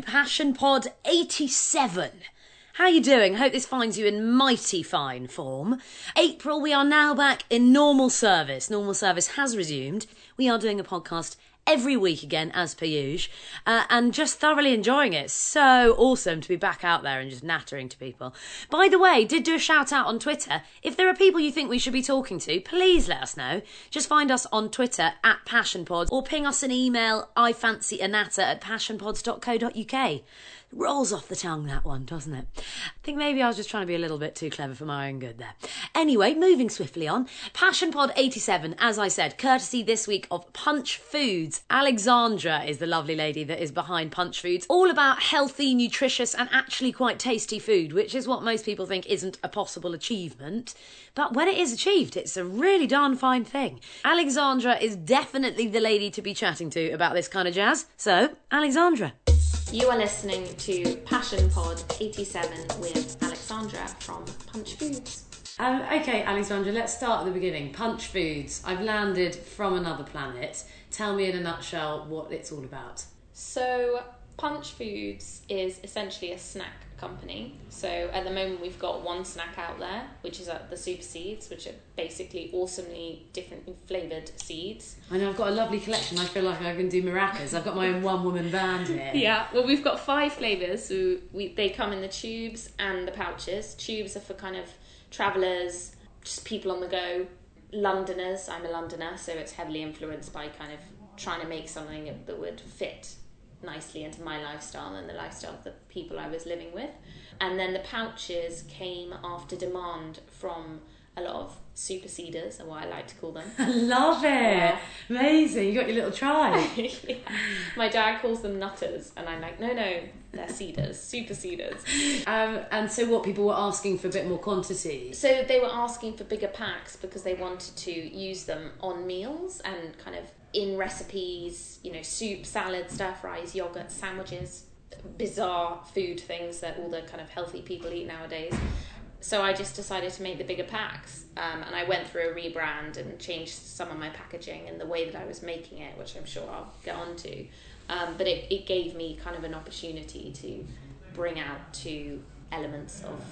Passion Pod 87. How you doing? Hope this finds you in mighty fine form. April, we are now back in normal service. Normal service has resumed. We are doing a podcast every week again, as per usual, uh, and just thoroughly enjoying it. So awesome to be back out there and just nattering to people. By the way, did do a shout out on Twitter. If there are people you think we should be talking to, please let us know. Just find us on Twitter at PassionPod or ping us an email, I fancy Anatta at passionpods.co.uk. Rolls off the tongue, that one, doesn't it? I think maybe I was just trying to be a little bit too clever for my own good there. Anyway, moving swiftly on. Passion Pod 87, as I said, courtesy this week of Punch Foods. Alexandra is the lovely lady that is behind Punch Foods. All about healthy, nutritious, and actually quite tasty food, which is what most people think isn't a possible achievement. But when it is achieved, it's a really darn fine thing. Alexandra is definitely the lady to be chatting to about this kind of jazz. So, Alexandra. You are listening to Passion Pod 87 with Alexandra from Punch Foods. Um, okay, Alexandra, let's start at the beginning. Punch Foods. I've landed from another planet. Tell me in a nutshell what it's all about. So, Punch Foods is essentially a snack company. So, at the moment, we've got one snack out there, which is at the Super Seeds, which are basically awesomely different flavoured seeds. I know I've got a lovely collection. I feel like I can do maracas. I've got my own one woman band here. Yeah, well, we've got five flavours. So, we, they come in the tubes and the pouches. Tubes are for kind of travellers, just people on the go. Londoners, I'm a Londoner, so it's heavily influenced by kind of trying to make something that would fit nicely into my lifestyle and the lifestyle of the people I was living with. And then the pouches came after demand from a lot of super seeders, or what I like to call them. I love it. Yeah. Amazing. You got your little tribe. yeah. My dad calls them nutters, and I'm like, no, no, they're seeders, super seeders. um, and so, what people were asking for a bit more quantity. So they were asking for bigger packs because they wanted to use them on meals and kind of in recipes, you know, soup, salad, stir fries, yogurt, sandwiches, bizarre food things that all the kind of healthy people eat nowadays. So I just decided to make the bigger packs, um, and I went through a rebrand and changed some of my packaging and the way that I was making it, which I'm sure I'll get onto. Um, but it, it gave me kind of an opportunity to bring out two elements of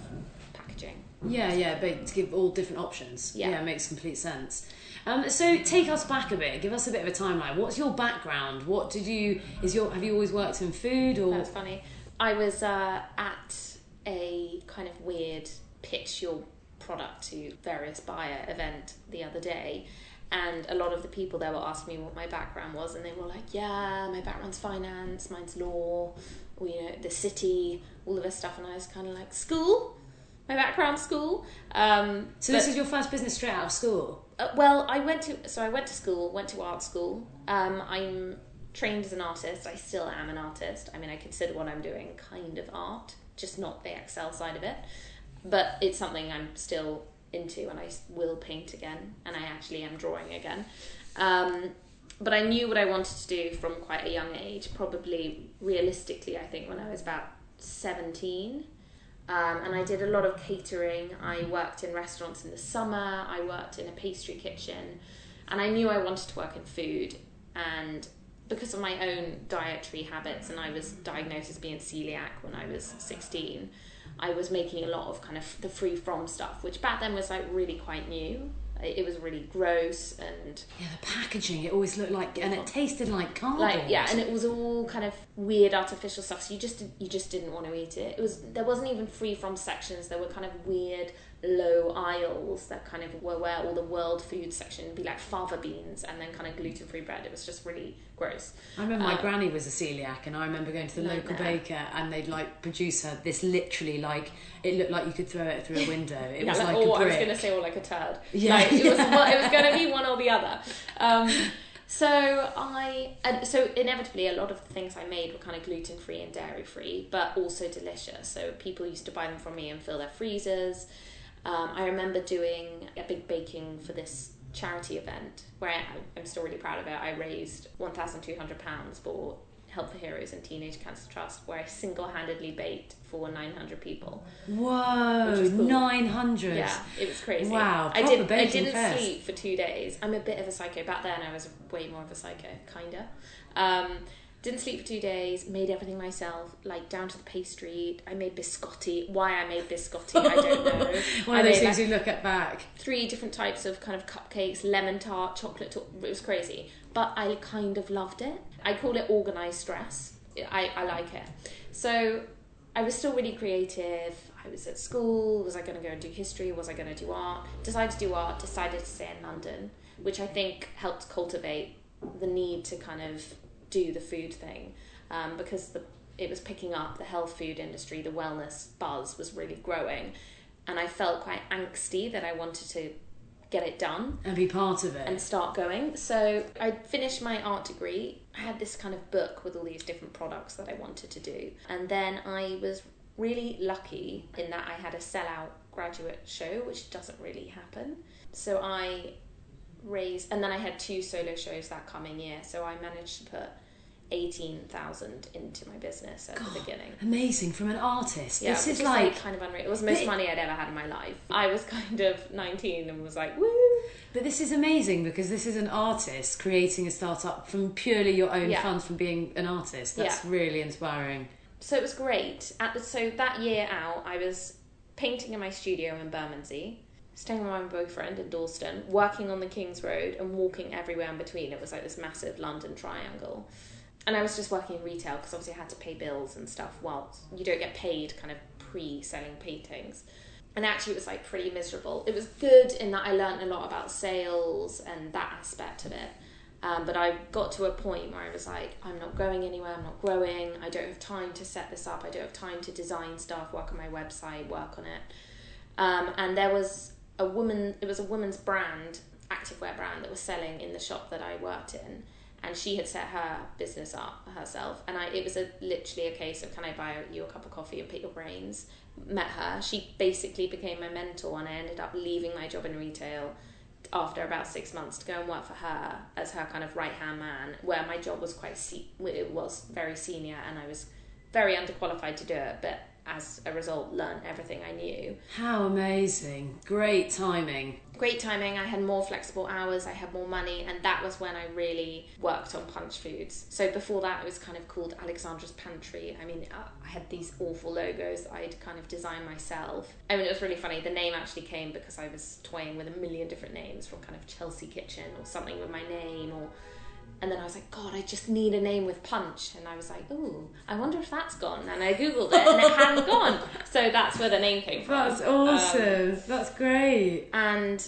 packaging. Yeah, yeah, but to give all different options. Yeah. it makes complete sense. Um, so take us back a bit. Give us a bit of a timeline. What's your background? What did you? Is your? Have you always worked in food or? That's funny. I was uh, at a kind of weird pitch your product to various buyer event the other day. And a lot of the people there were asking me what my background was, and they were like, "Yeah, my background's finance, mine's law, or you know, the city, all of this stuff." And I was kind of like, "School, my background, school." Um, so this is your first business straight out of school. uh, well, I went to so I went to school, went to art school. Um, I'm trained as an artist. I still am an artist. I mean, I consider what I'm doing kind of art, just not the Excel side of it. But it's something I'm still into, and I will paint again, and I actually am drawing again. Um, but I knew what I wanted to do from quite a young age. Probably realistically, I think when I was about seventeen. Um, and I did a lot of catering. I worked in restaurants in the summer. I worked in a pastry kitchen, and I knew I wanted to work in food. And because of my own dietary habits, and I was diagnosed as being celiac when I was sixteen, I was making a lot of kind of the free from stuff, which back then was like really quite new. It was really gross and Yeah, the packaging. It always looked like, and it tasted like cardboard. like yeah and it was all kind of weird artificial stuff so you just you just didn't want to eat it it was there wasn't even free from sections there were kind of weird low aisles that kind of were where all the world food section would be like fava beans and then kind of gluten-free bread it was just really gross I remember my Uh, granny was a celiac, and I remember going to the local Nightmare. baker, and they'd like produce her this literally like it looked like you could throw it through a window. It yeah, was like, like oh, a I was to say, or like a turd. Yeah, like, it was it was going to be one or the other. Um, so I, and so inevitably, a lot of the things I made were kind of gluten free and dairy free, but also delicious. So people used to buy them from me and fill their freezers. Um, I remember doing a big baking for this charity event where I, I'm still really proud of it. I raised one thousand two hundred pounds for Help for Heroes and Teenage Cancer Trust, where I single handedly baked for nine hundred people. Whoa, cool. nine hundred. Yeah, it was crazy. Wow, I didn't. I didn't sleep for two days. I'm a bit of a psycho. Back then, I was way more of a psycho, kinda. Um, Didn't sleep for two days. Made everything myself, like down to the pastry. I made biscotti. Why I made biscotti, I don't know. One I of those things like, you look at back. three different types of kind of cupcakes, lemon tart, chocolate. Tart. It was crazy, but I kind of loved it. I call it organized stress. I, I like it. So I was still really creative. I was at school. Was I going to go and do history? Was I going to do art? Decided to do art. Decided to stay in London, which I think helped cultivate the need to kind of do the food thing um, because the it was picking up the health food industry, the wellness buzz was really growing, and I felt quite angsty that I wanted to get it done And be part of it. and start going. So I finished my art degree. I had this kind of book with all these different products that I wanted to do. And then I was really lucky in that I had a sellout graduate show, which doesn't really happen. So I raised, and then I had two solo shows that coming year. So I managed to put 18,000 into my business at the beginning. Amazing from an artist. Yeah, this is like, kind of unreal. It was the most money I'd ever had in my life. I was kind of 19 and was like, woo! but this is amazing because this is an artist creating a startup from purely your own Yeah. funds from being an artist. That's really inspiring. so it was great. At the, so that year out, I was painting in my studio in Bermondsey, staying with my boyfriend in Dalston, working on the King's Road, and walking everywhere in between. It was like this massive London triangle. And I was just working in retail because obviously I had to pay bills and stuff. While you don't get paid kind of pre selling paintings. And actually, it was like pretty miserable. It was good in that I learned a lot about sales and that aspect of it. Um, but I got to a point where I was like, I'm not going anywhere, I'm not growing, I don't have time to set this up, I don't have time to design stuff, work on my website, work on it. Um, and there was a woman, it was a woman's brand, activewear brand, that was selling in the shop that I worked in. And she had set her business up herself. And I, it was a, literally a case of, can I buy you a cup of coffee and pick your brains? Met her. She basically became my mentor, and I ended up leaving my job in retail after about six months to go and work for her as her kind of right hand man, where my job was quite se- it was very senior, and I was very underqualified to do it, but as a result, learned everything I knew. How amazing. Great timing. Great timing. I had more flexible hours. I had more money, and that was when I really worked on Punch Foods. So before that, it was kind of called Alexandra's Pantry. I mean, uh, I had these awful logos I'd kind of designed myself. I mean, it was really funny. The name actually came because I was toying with a million different names from kind of Chelsea Kitchen or something with my name or. And then I was like, God, I just need a name with punch. And I was like, ooh, I wonder if that's gone. And I googled it, and it hadn't gone. So that's where the name came from. That's Um, awesome. That's great. and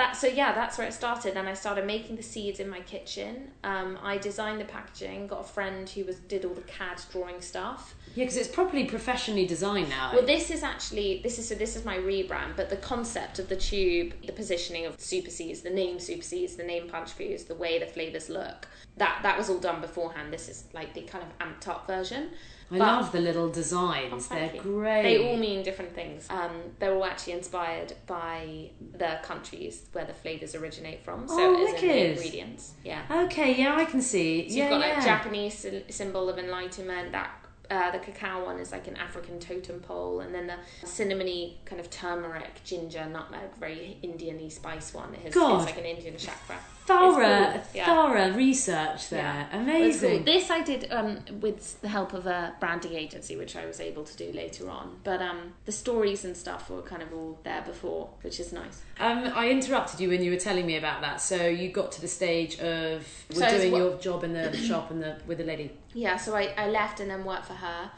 that so yeah that's where it started. And i started making the seeds in my kitchen. Um, i designed the packaging got a friend who was did all the cad drawing stuff. Yeah, because it's properly professionally designed now. well this is actually this is so this is my rebrand but the concept of the tube the positioning of super seeds the name super seeds the name punch foods the way the flavors look that that was all done beforehand. This is like the kind of amped up version I but- love the little designs. Oh, They're you. great. They all mean different things. Um, they're all actually inspired by the countries where the flavors originate from. So Oh, as in the ingredients. Yeah. Okay, yeah, I can see. So yeah, you've got yeah. like Japanese symbol of enlightenment. That uh, the cacao one is like an African totem pole, and then the cinnamony kind of turmeric, ginger, nutmeg, very Indian-y spice one is, God. is like an Indian chakra. thorough, cool, yeah. thorough research there. Yeah. Amazing. cool. This I did um, with the help of a branding agency, which I was able to do later on. But um, the stories and stuff were kind of all there before, which is nice. Um, I interrupted you when you were telling me about that. So you got to the stage of So doing your job in the shop and the with the lady. Yeah, so I, I left and then worked for her.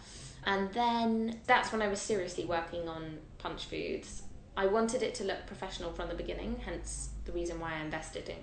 And then that's when I was seriously working on Punch Foods. I wanted it to look professional from the beginning, hence the reason why I invested in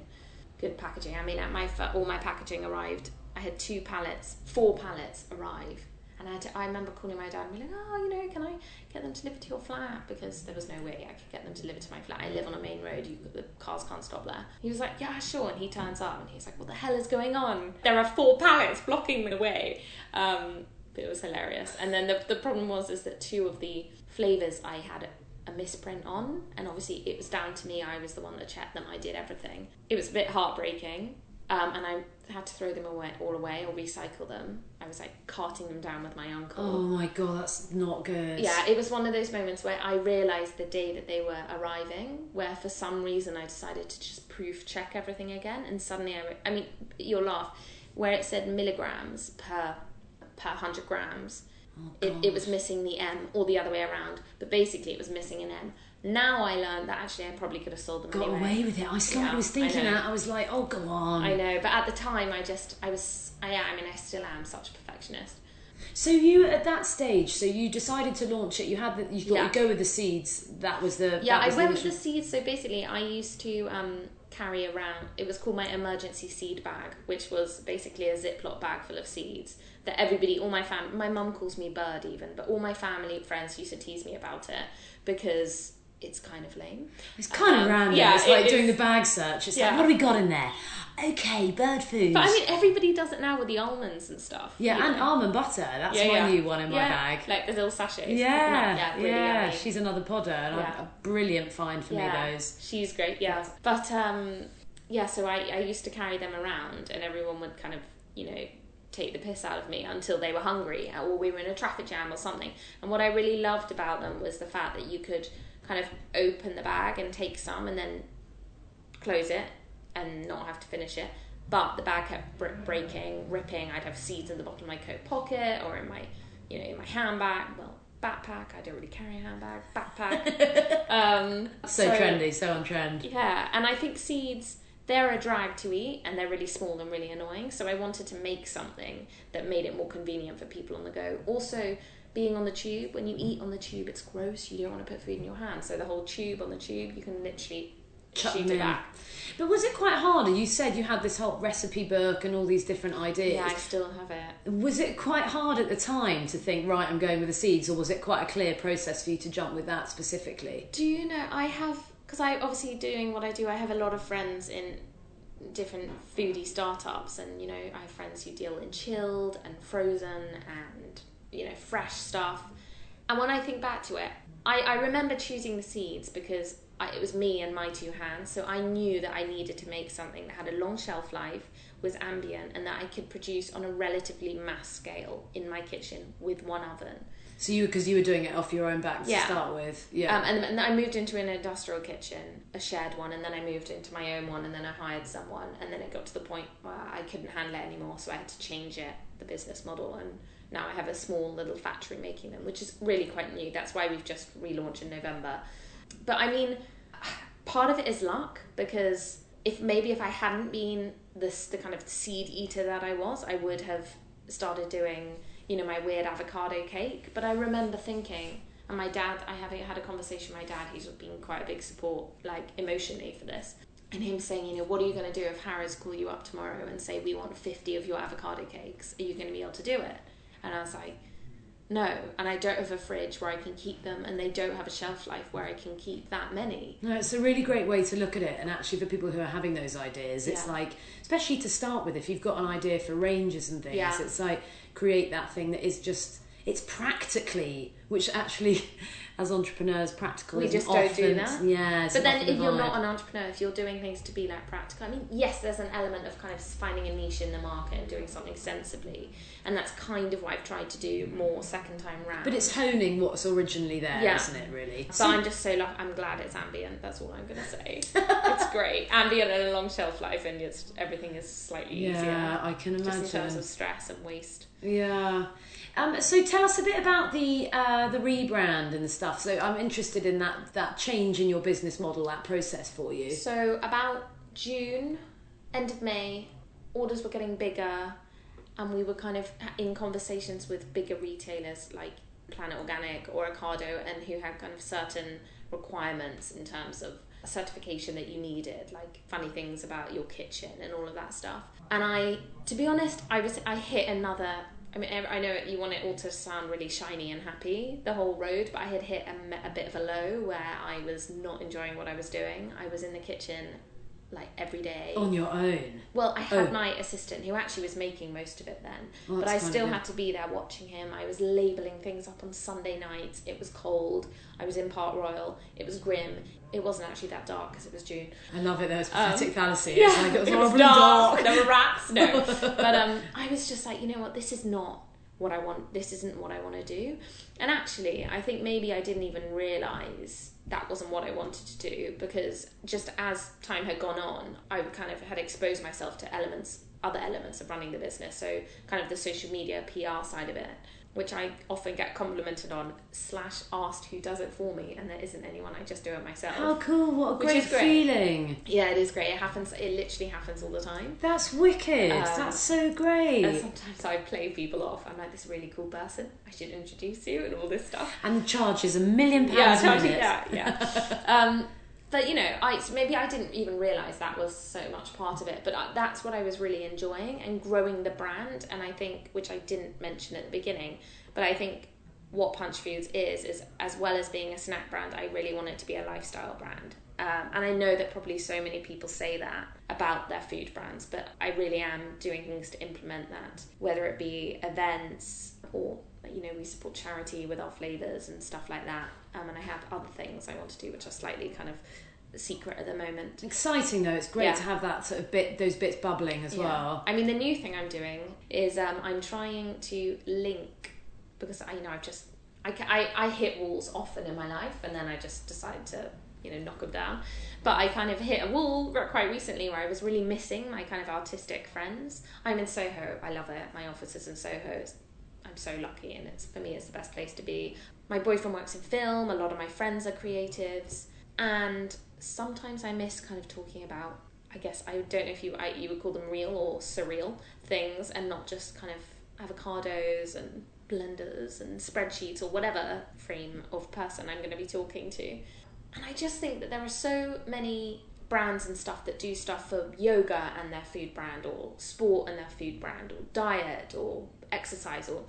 good packaging. I mean, at my all my packaging arrived. I had two pallets, four pallets arrive, and I I remember calling my dad and be like, "Oh, you know, can I get them delivered to your flat?" Because there was no way I could get them delivered to my flat. I live on a main road; you, the cars can't stop there. He was like, "Yeah, sure," and he turns up and he's like, "What the hell is going on? There are four pallets blocking the way." Um, but it was hilarious. And then the the problem was is that two of the flavors I had a misprint on, and obviously it was down to me. I was the one that checked them. I did everything. It was a bit heartbreaking, um, and I had to throw them away all away or recycle them. I was like carting them down with my uncle. Oh my god, that's not good. Yeah, it was one of those moments where I realised the day that they were arriving, where for some reason I decided to just proof check everything again, and suddenly I, re- I mean, you'll laugh. where it said milligrams per per hundred grams. Oh, it, it was missing the M or the other way around, but basically it was missing an M. Now I learned that actually I probably could have sold them Got anyway. away with it. I slightly Yeah, was thinking that. I was like, oh, go on. I know, but at the time I just I was I I mean I still am such a perfectionist. So you at that stage, so you decided to launch it. You had the, you thought Yeah. you'd go with the seeds. That was the Yeah, that I was went with the seeds. So basically, I used to um, carry around. It was called my emergency seed bag, which was basically a Ziploc bag full of seeds that everybody, all my fam, my mum calls me bird even, but all my family friends used to tease me about it because it's kind of lame. It's kind of Um, random. yeah, it's like it doing is. the bag search. It's Yeah. like, what have we got in there? Okay, bird food. But I mean, everybody does it now with the almonds and stuff. yeah, and know. almond butter. That's Yeah, my yeah. new one in my bag. like the little sachets. Yeah, yeah, yeah, yummy. She's another podder, and Yeah. a brilliant find for me. Those. She's great, yeah. But um, yeah, so I, I used to carry them around, and everyone would kind of, you know, take the piss out of me until they were hungry, or we were in a traffic jam or something. And what I really loved about them was the fact that you could kind of open the bag and take some, and then close it and not have to finish it. But the bag kept br- breaking, ripping. I'd have seeds in the bottom of my coat pocket or in my, you know, in my handbag. Well, backpack. I don't really carry a handbag. Backpack. um, So, trendy, so on trend. yeah, and I think seeds they're a drag to eat and they're really small and really annoying. So I wanted to make something that made it more convenient for people on the go. Also, being on the tube, when you eat on the tube, it's gross. You don't want to put food in your hand. So the whole tube on the tube, you can literally Chuck shoot it back. But was it quite hard? You said you had this whole recipe book and all these different ideas. Yeah, I still have it. Was it quite hard at the time to think, right, I'm going with the seeds, or was it quite a clear process for you to jump with that specifically? Do you know I have because I obviously doing what I do. I have a lot of friends in different foodie startups, and you know I have friends who deal in chilled and frozen and you know fresh stuff. And when I think back to it, I, I remember choosing the seeds because I, it was me and my two hands. So I knew that I needed to make something that had a long shelf life, was ambient, and that I could produce on a relatively mass scale in my kitchen with one oven. So you, because you were doing it off your own back to Yeah. start with, yeah. Um, and, and I moved into an industrial kitchen, a shared one, and then I moved into my own one, and then I hired someone, and then it got to the point where I couldn't handle it anymore, so I had to change it, the business model, and now I have a small little factory making them, which is really quite new. That's why we've just relaunched in November. But I mean, part of it is luck because if maybe if I hadn't been this the kind of seed eater that I was, I would have started doing you know my weird avocado cake. But I remember thinking, and my dad, I have had a conversation with my dad. He's been quite a big support, like emotionally for this. And him saying, you know, what are you going to do if Harrods call you up tomorrow and say we want fifty of your avocado cakes? Are you going to be able to do it? And I was like, no. And I don't have a fridge where I can keep them, and they don't have a shelf life where I can keep that many. No, it's a really great way to look at it, and actually for people who are having those ideas, it's Yeah. like, especially to start with, if you've got an idea for ranges and things, Yeah. it's like create that thing that is just, it's practically, which actually, as entrepreneurs, practical We just don't do that. Yeah, But then, if you're not an entrepreneur, if you're doing things to be like practical, I mean, yes, there's an element of kind of finding a niche in the market and doing something sensibly, and that's kind of what I've tried to do more second time round. But it's honing what's originally there, Yeah. not it? Really. So I'm just so lucky. I'm glad it's ambient. That's all I'm gonna say. it's great, ambient and a long shelf life, and it's everything is slightly yeah, easier, Yeah, I can imagine. just in terms of stress and waste. Yeah. Um, so tell us a bit about the uh, the rebrand and stuff. So I'm interested in that that change in your business model, that process for you. So about June, end of May, orders were getting bigger, and we were kind of in conversations with bigger retailers like Planet Organic or Ocado, and who had kind of certain requirements in terms of certification that you needed, like funny things about your kitchen and all of that stuff. And I, to be honest, I was I hit another. I mean, I know you want it all to sound really shiny and happy the whole road, but I had hit a, a bit of a low where I was not enjoying what I was doing. I was in the kitchen like every day. On your own. Well, I had Oh. my assistant who actually was making most of it then, Well, but I still had to be there watching him. I was labeling things up on Sunday nights. It was cold. I was in Park Royal. It was grim. It wasn't actually that dark because it was June. I love it. There was Um, pathetic fallacy. It's like it was it was dark. dark. There were rats. No, but um, I was just like, you know what? This is not what I want. This isn't what I want to do. And actually, I think maybe I didn't even realize that wasn't what I wanted to do because just as time had gone on, I kind of had exposed myself to elements, other elements of running the business. So, kind of the social media, PR side of it which I often get complimented on, slash asked who does it for me, and there isn't anyone. I just do it myself. How cool! What a great, great. feeling. Yeah, it is great. It happens. It literally happens all the time. That's wicked. Um, That's so great. And sometimes I play people off. I'm like this really cool person. I should introduce you and all this stuff. and charges a million Yeah, pounds a totally, minute. yeah, yeah. um, but you know, I maybe I didn't even realize that was so much part of it. But I, that's what I was really enjoying and growing the brand. And I think, which I didn't mention at the beginning, but I think what Punch Foods is is as well as being a snack brand, I really want it to be a lifestyle brand. Um, and I know that probably so many people say that about their food brands, but I really am doing things to implement that, whether it be events or you know we support charity with our flavors and stuff like that. Um, and I have other things I want to do which are slightly kind of secret at the moment. Exciting though. It's great Yeah. to have that sort of bit, those bits bubbling as Yeah. well. I mean, the new thing I'm doing is um, I'm trying to link because I you know I've just I, I I hit walls often in my life, and then I just decide to you know knock them down. But I kind of hit a wall quite recently where I was really missing my kind of artistic friends. I'm in Soho. I love it. My office is in Soho. I'm so lucky, and it's for me it's the best place to be. My boyfriend works in film. A lot of my friends are creatives, and sometimes I miss kind of talking about. I guess I don't know if you I, you would call them real or surreal things, and not just kind of avocados and blenders and spreadsheets or whatever frame of person I'm going to be talking to. And I just think that there are so many brands and stuff that do stuff for yoga and their food brand, or sport and their food brand, or diet, or exercise, or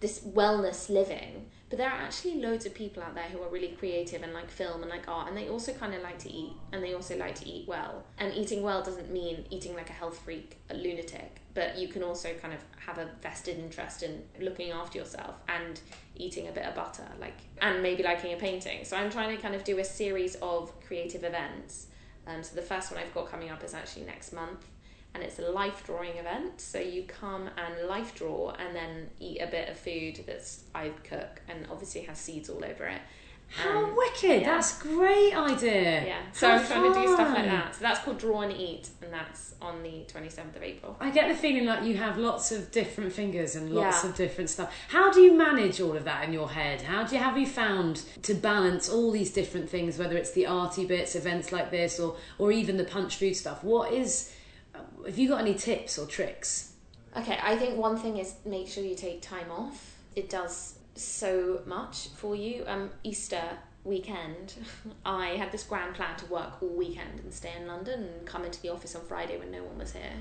this wellness living. But there are actually loads of people out there who are really creative and like film and like art, and they also kind of like to eat, and they also like to eat well. And eating well doesn't mean eating like a health freak, a lunatic, but you can also kind of have a vested interest in looking after yourself and eating a bit of butter, like, and maybe liking a painting. So I'm trying to kind of do a series of creative events. Um, so the first one I've got coming up is actually next month, and it's a life drawing event. So you come and life draw, and then eat a bit of food that's I cook, and obviously has seeds all over it. How Um, wicked! yeah. That's a great idea. yeah. So How I'm trying to do stuff like that. So that's called Draw and Eat, and that's on the 27th of April. I get the feeling like you have lots of different fingers and lots Yeah. of different stuff. How do you manage all of that in your head? How do you have you found to balance all these different things, whether it's the arty bits, events like this, or or even the punch food stuff? What is? Have you got any tips or tricks? Okay, I think one thing is make sure you take time off. It does so much for you. Um, Easter weekend, I had this grand plan to work all weekend and stay in London and come into the office on Friday when no one was here.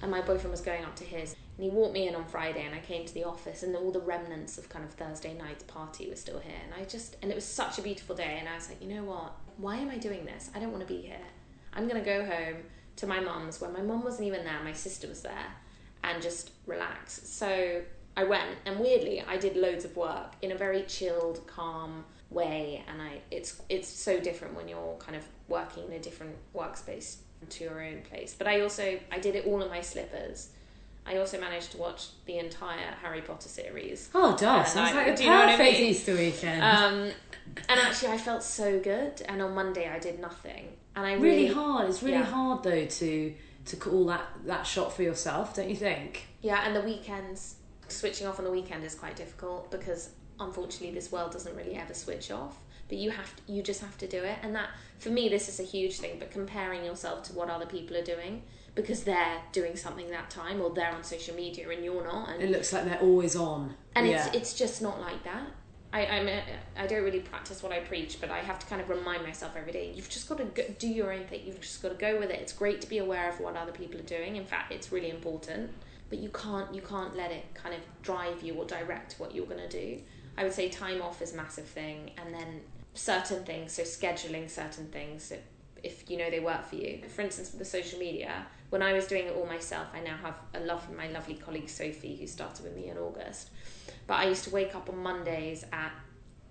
And my boyfriend was going up to his, and he walked me in on Friday, and I came to the office, and all the remnants of kind of Thursday night's party were still here. And I just, and it was such a beautiful day, and I was like, you know what? Why am I doing this? I don't want to be here. I'm gonna go home to my mum's where my mum wasn't even there, my sister was there, and just relax. So I went, and weirdly, I did loads of work in a very chilled, calm way, and I it's it's so different when you're kind of working in a different workspace to your own place. But I also I did it all in my slippers. I also managed to watch the entire Harry Potter series. Oh, does sounds like a do you know what I perfect mean? Easter weekend. Um, and actually, I felt so good. And on Monday, I did nothing, and I really, really hard. It's really yeah. hard though to to call that that shot for yourself, don't you think? Yeah, and the weekends, switching off on the weekend is quite difficult because unfortunately this world doesn't really ever switch off. But you have to, you just have to do it, and that for me this is a huge thing. But comparing yourself to what other people are doing because they're doing something that time or they're on social media and you're not, and It looks like they're always on. and yeah. it's it's just not like that. I I'm a, I don't really practice what I preach, but I have to kind of remind myself every day. You've just got to go, do your own thing. You've just got to go with it. It's great to be aware of what other people are doing. In fact, it's really important. But you can't you can't let it kind of drive you or direct what you're going to do. I would say time off is a massive thing, and then certain things. So scheduling certain things. If, if you know they work for you. For instance, with the social media, when I was doing it all myself, I now have a love my lovely colleague Sophie who started with me in August. But I used to wake up on Mondays at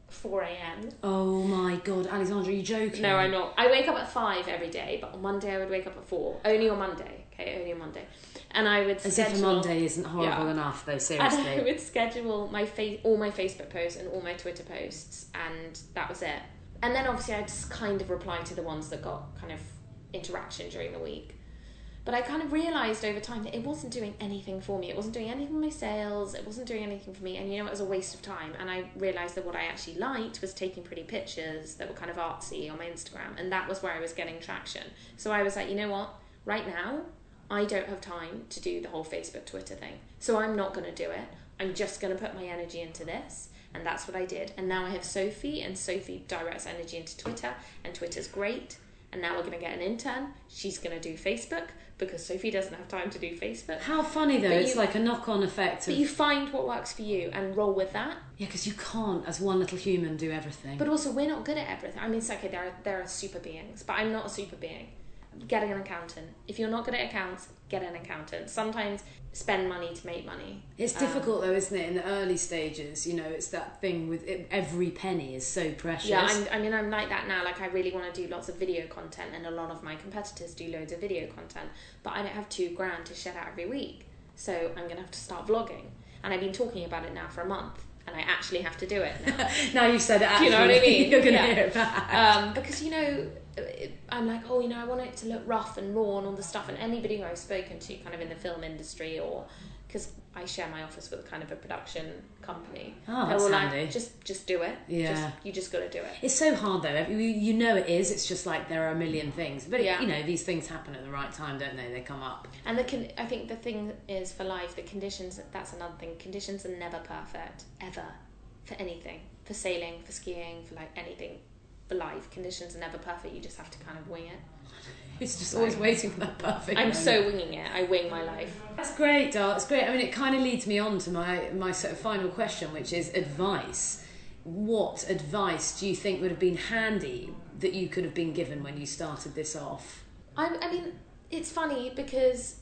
4 a.m. Oh my god, Alexandra, are you joking? No, I'm not. I wake up at 5 every day, but on Monday I would wake up at 4. Only on Monday. Okay, only on Monday. And I would As schedule. if a Monday isn't horrible Yeah. enough, though, and I would schedule my fa- all my Facebook posts and all my Twitter posts, and that was it. And then obviously I'd just kind of reply to the ones that got kind of interaction during the week. But I kind of realised over time that it wasn't doing anything for me. It wasn't doing anything for my sales. It wasn't doing anything for me. And you know, it was a waste of time. And I realised that what I actually liked was taking pretty pictures that were kind of artsy on my Instagram. And that was where I was getting traction. So I was like, you know what? Right now, I don't have time to do the whole Facebook, Twitter thing. So I'm not going to do it. I'm just going to put my energy into this. And that's what I did. And now I have Sophie, and Sophie directs energy into Twitter, and Twitter's great. And now we're going to get an intern. She's going to do Facebook because Sophie doesn't have time to do Facebook. How funny though, But it's you- like a knock on effect But of. you find what works for you and roll with that. Yeah, because you can't, as one little human, do everything. But also, we're not good at everything. I mean, it's okay, there are, there are super beings, but I'm not a super being. Getting an accountant. If you're not good at accounts, get an accountant. Sometimes spend money to make money. It's Um, difficult though, isn't it? In the early stages, you know, it's that thing with it, every penny is so precious. Yeah, I'm, I mean, I'm like that now. Like, I really want to do lots of video content, and a lot of my competitors do loads of video content, but I don't have two grand to shed out every week. So I'm going to have to start vlogging. And I've been talking about it now for a month, and I actually have to do it now. now you've said it. Do you know what I mean? You're going to Yeah. hear it back. um, because you know I'm like oh you know I want it to look rough and raw and all the stuff and anybody who I've spoken to kind of in the film industry or because I share my office with kind of a production company Oh, that's handy. like just just do it Yeah. just, you just got to do it It's so hard though. You- know it is. It's just like there are a million things. But Yeah. you know these things happen at the right time, don't they? They come up. and the con- I think the thing is for life the conditions that's another thing conditions are never perfect ever for anything for sailing for skiing for like anything for life conditions are never perfect you just have to kind of wing it It's just always waiting for that perfect. I'm moment. so winging it I wing my life That's great, Dal. It's great. I mean, it kind of leads me on to my my sort of final question, which is advice. What advice do you think would have been handy that you could have been given when you started this off? I, I mean, it's funny because,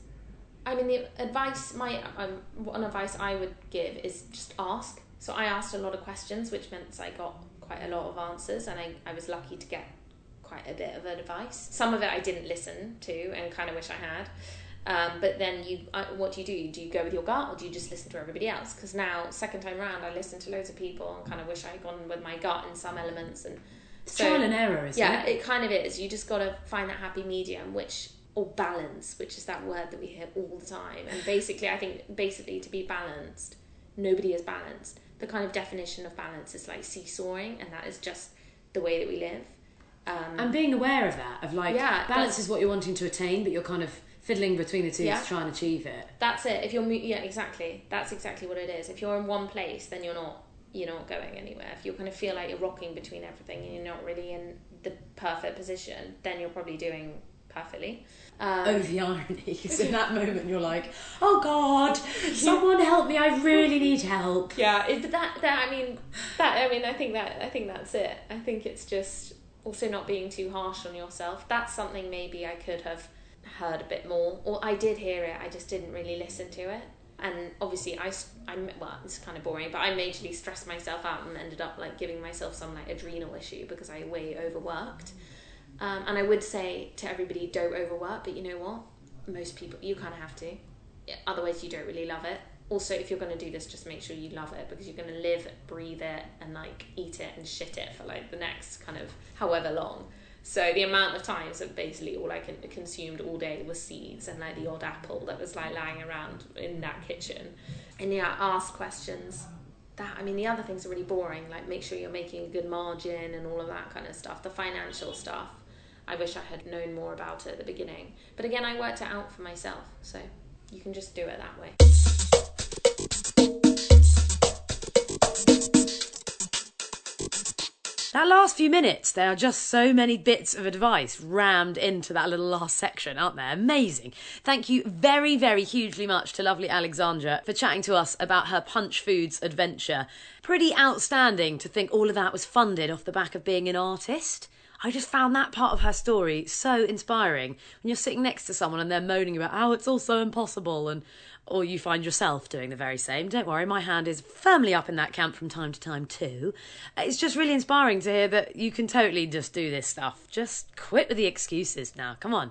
I mean, the advice my um, one advice I would give is just ask. So I asked a lot of questions, which meant I got quite a lot of answers, and I, I was lucky to get quite a bit of advice. Some of it I didn't listen to, and kind of wish I had. Um, but then you, I, what do you do? Do you go with your gut, or do you just listen to everybody else? Because now, second time round, I listen to loads of people and kind of wish I had gone with my gut in some elements, and It's trial and error, isn't yeah, it? it kind of is. You just got to find that happy medium, which or balance, which is that word that we hear all the time. And basically, I think basically to be balanced, nobody is balanced. The kind of definition of balance is like seesawing, and that is just the way that we live. Um, And being aware of that, of like Yeah, balance is what you're wanting to attain, but you're kind of fiddling between the two Yeah. to try and achieve it. that's it. If you're yeah, exactly. That's exactly what it is. If you're in one place, then you're not you're not going anywhere. If you kind of feel like you're rocking between everything and you're not really in the perfect position, then you're probably doing perfectly. Um, oh, the irony is in that moment you're like, oh God, someone help me! I really need help. Yeah, it, but that that I mean that I mean I think that I think that's it. I think it's just also not being too harsh on yourself. That's something maybe I could have heard a bit more, or I did hear it. I just didn't really listen to it. And obviously, I I'm well, it's kind of boring, but I majorly stressed myself out and ended up like giving myself some like adrenal issue because I way overworked. Um, and I would say to everybody, don't overwork. But you know what? Most people, you kind of have to. Otherwise, you don't really love it. Also, if you're going to do this, just make sure you love it because you're going to live, breathe it, and like eat it and shit it for like the next kind of however long. So the amount of times that basically all I consumed all day was seeds and like the odd apple that was like lying around in that kitchen. And yeah, ask questions. That I mean, the other things are really boring. Like make sure you're making a good margin and all of that kind of stuff. The financial stuff. I wish I had known more about it at the beginning. But again, I worked it out for myself. So you can just do it that way. That last few minutes, there are just so many bits of advice rammed into that little last section, aren't there? Amazing. Thank you very, very hugely much to lovely Alexandra for chatting to us about her Punch Foods adventure. Pretty outstanding to think all of that was funded off the back of being an artist. I just found that part of her story so inspiring. When you're sitting next to someone and they're moaning about how it's all so impossible and or you find yourself doing the very same, don't worry, my hand is firmly up in that camp from time to time too. It's just really inspiring to hear that you can totally just do this stuff. Just quit with the excuses now. Come on.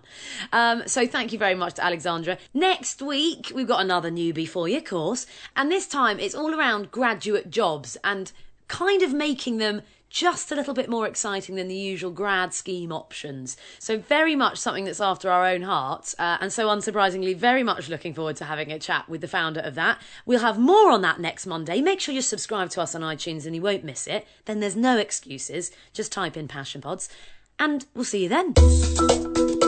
Um, so thank you very much to Alexandra. Next week, we've got another newbie for you, of course. And this time it's all around graduate jobs and kind of making them just a little bit more exciting than the usual grad scheme options. So, very much something that's after our own hearts, uh, and so unsurprisingly, very much looking forward to having a chat with the founder of that. We'll have more on that next Monday. Make sure you subscribe to us on iTunes and you won't miss it. Then there's no excuses. Just type in Passion Pods, and we'll see you then.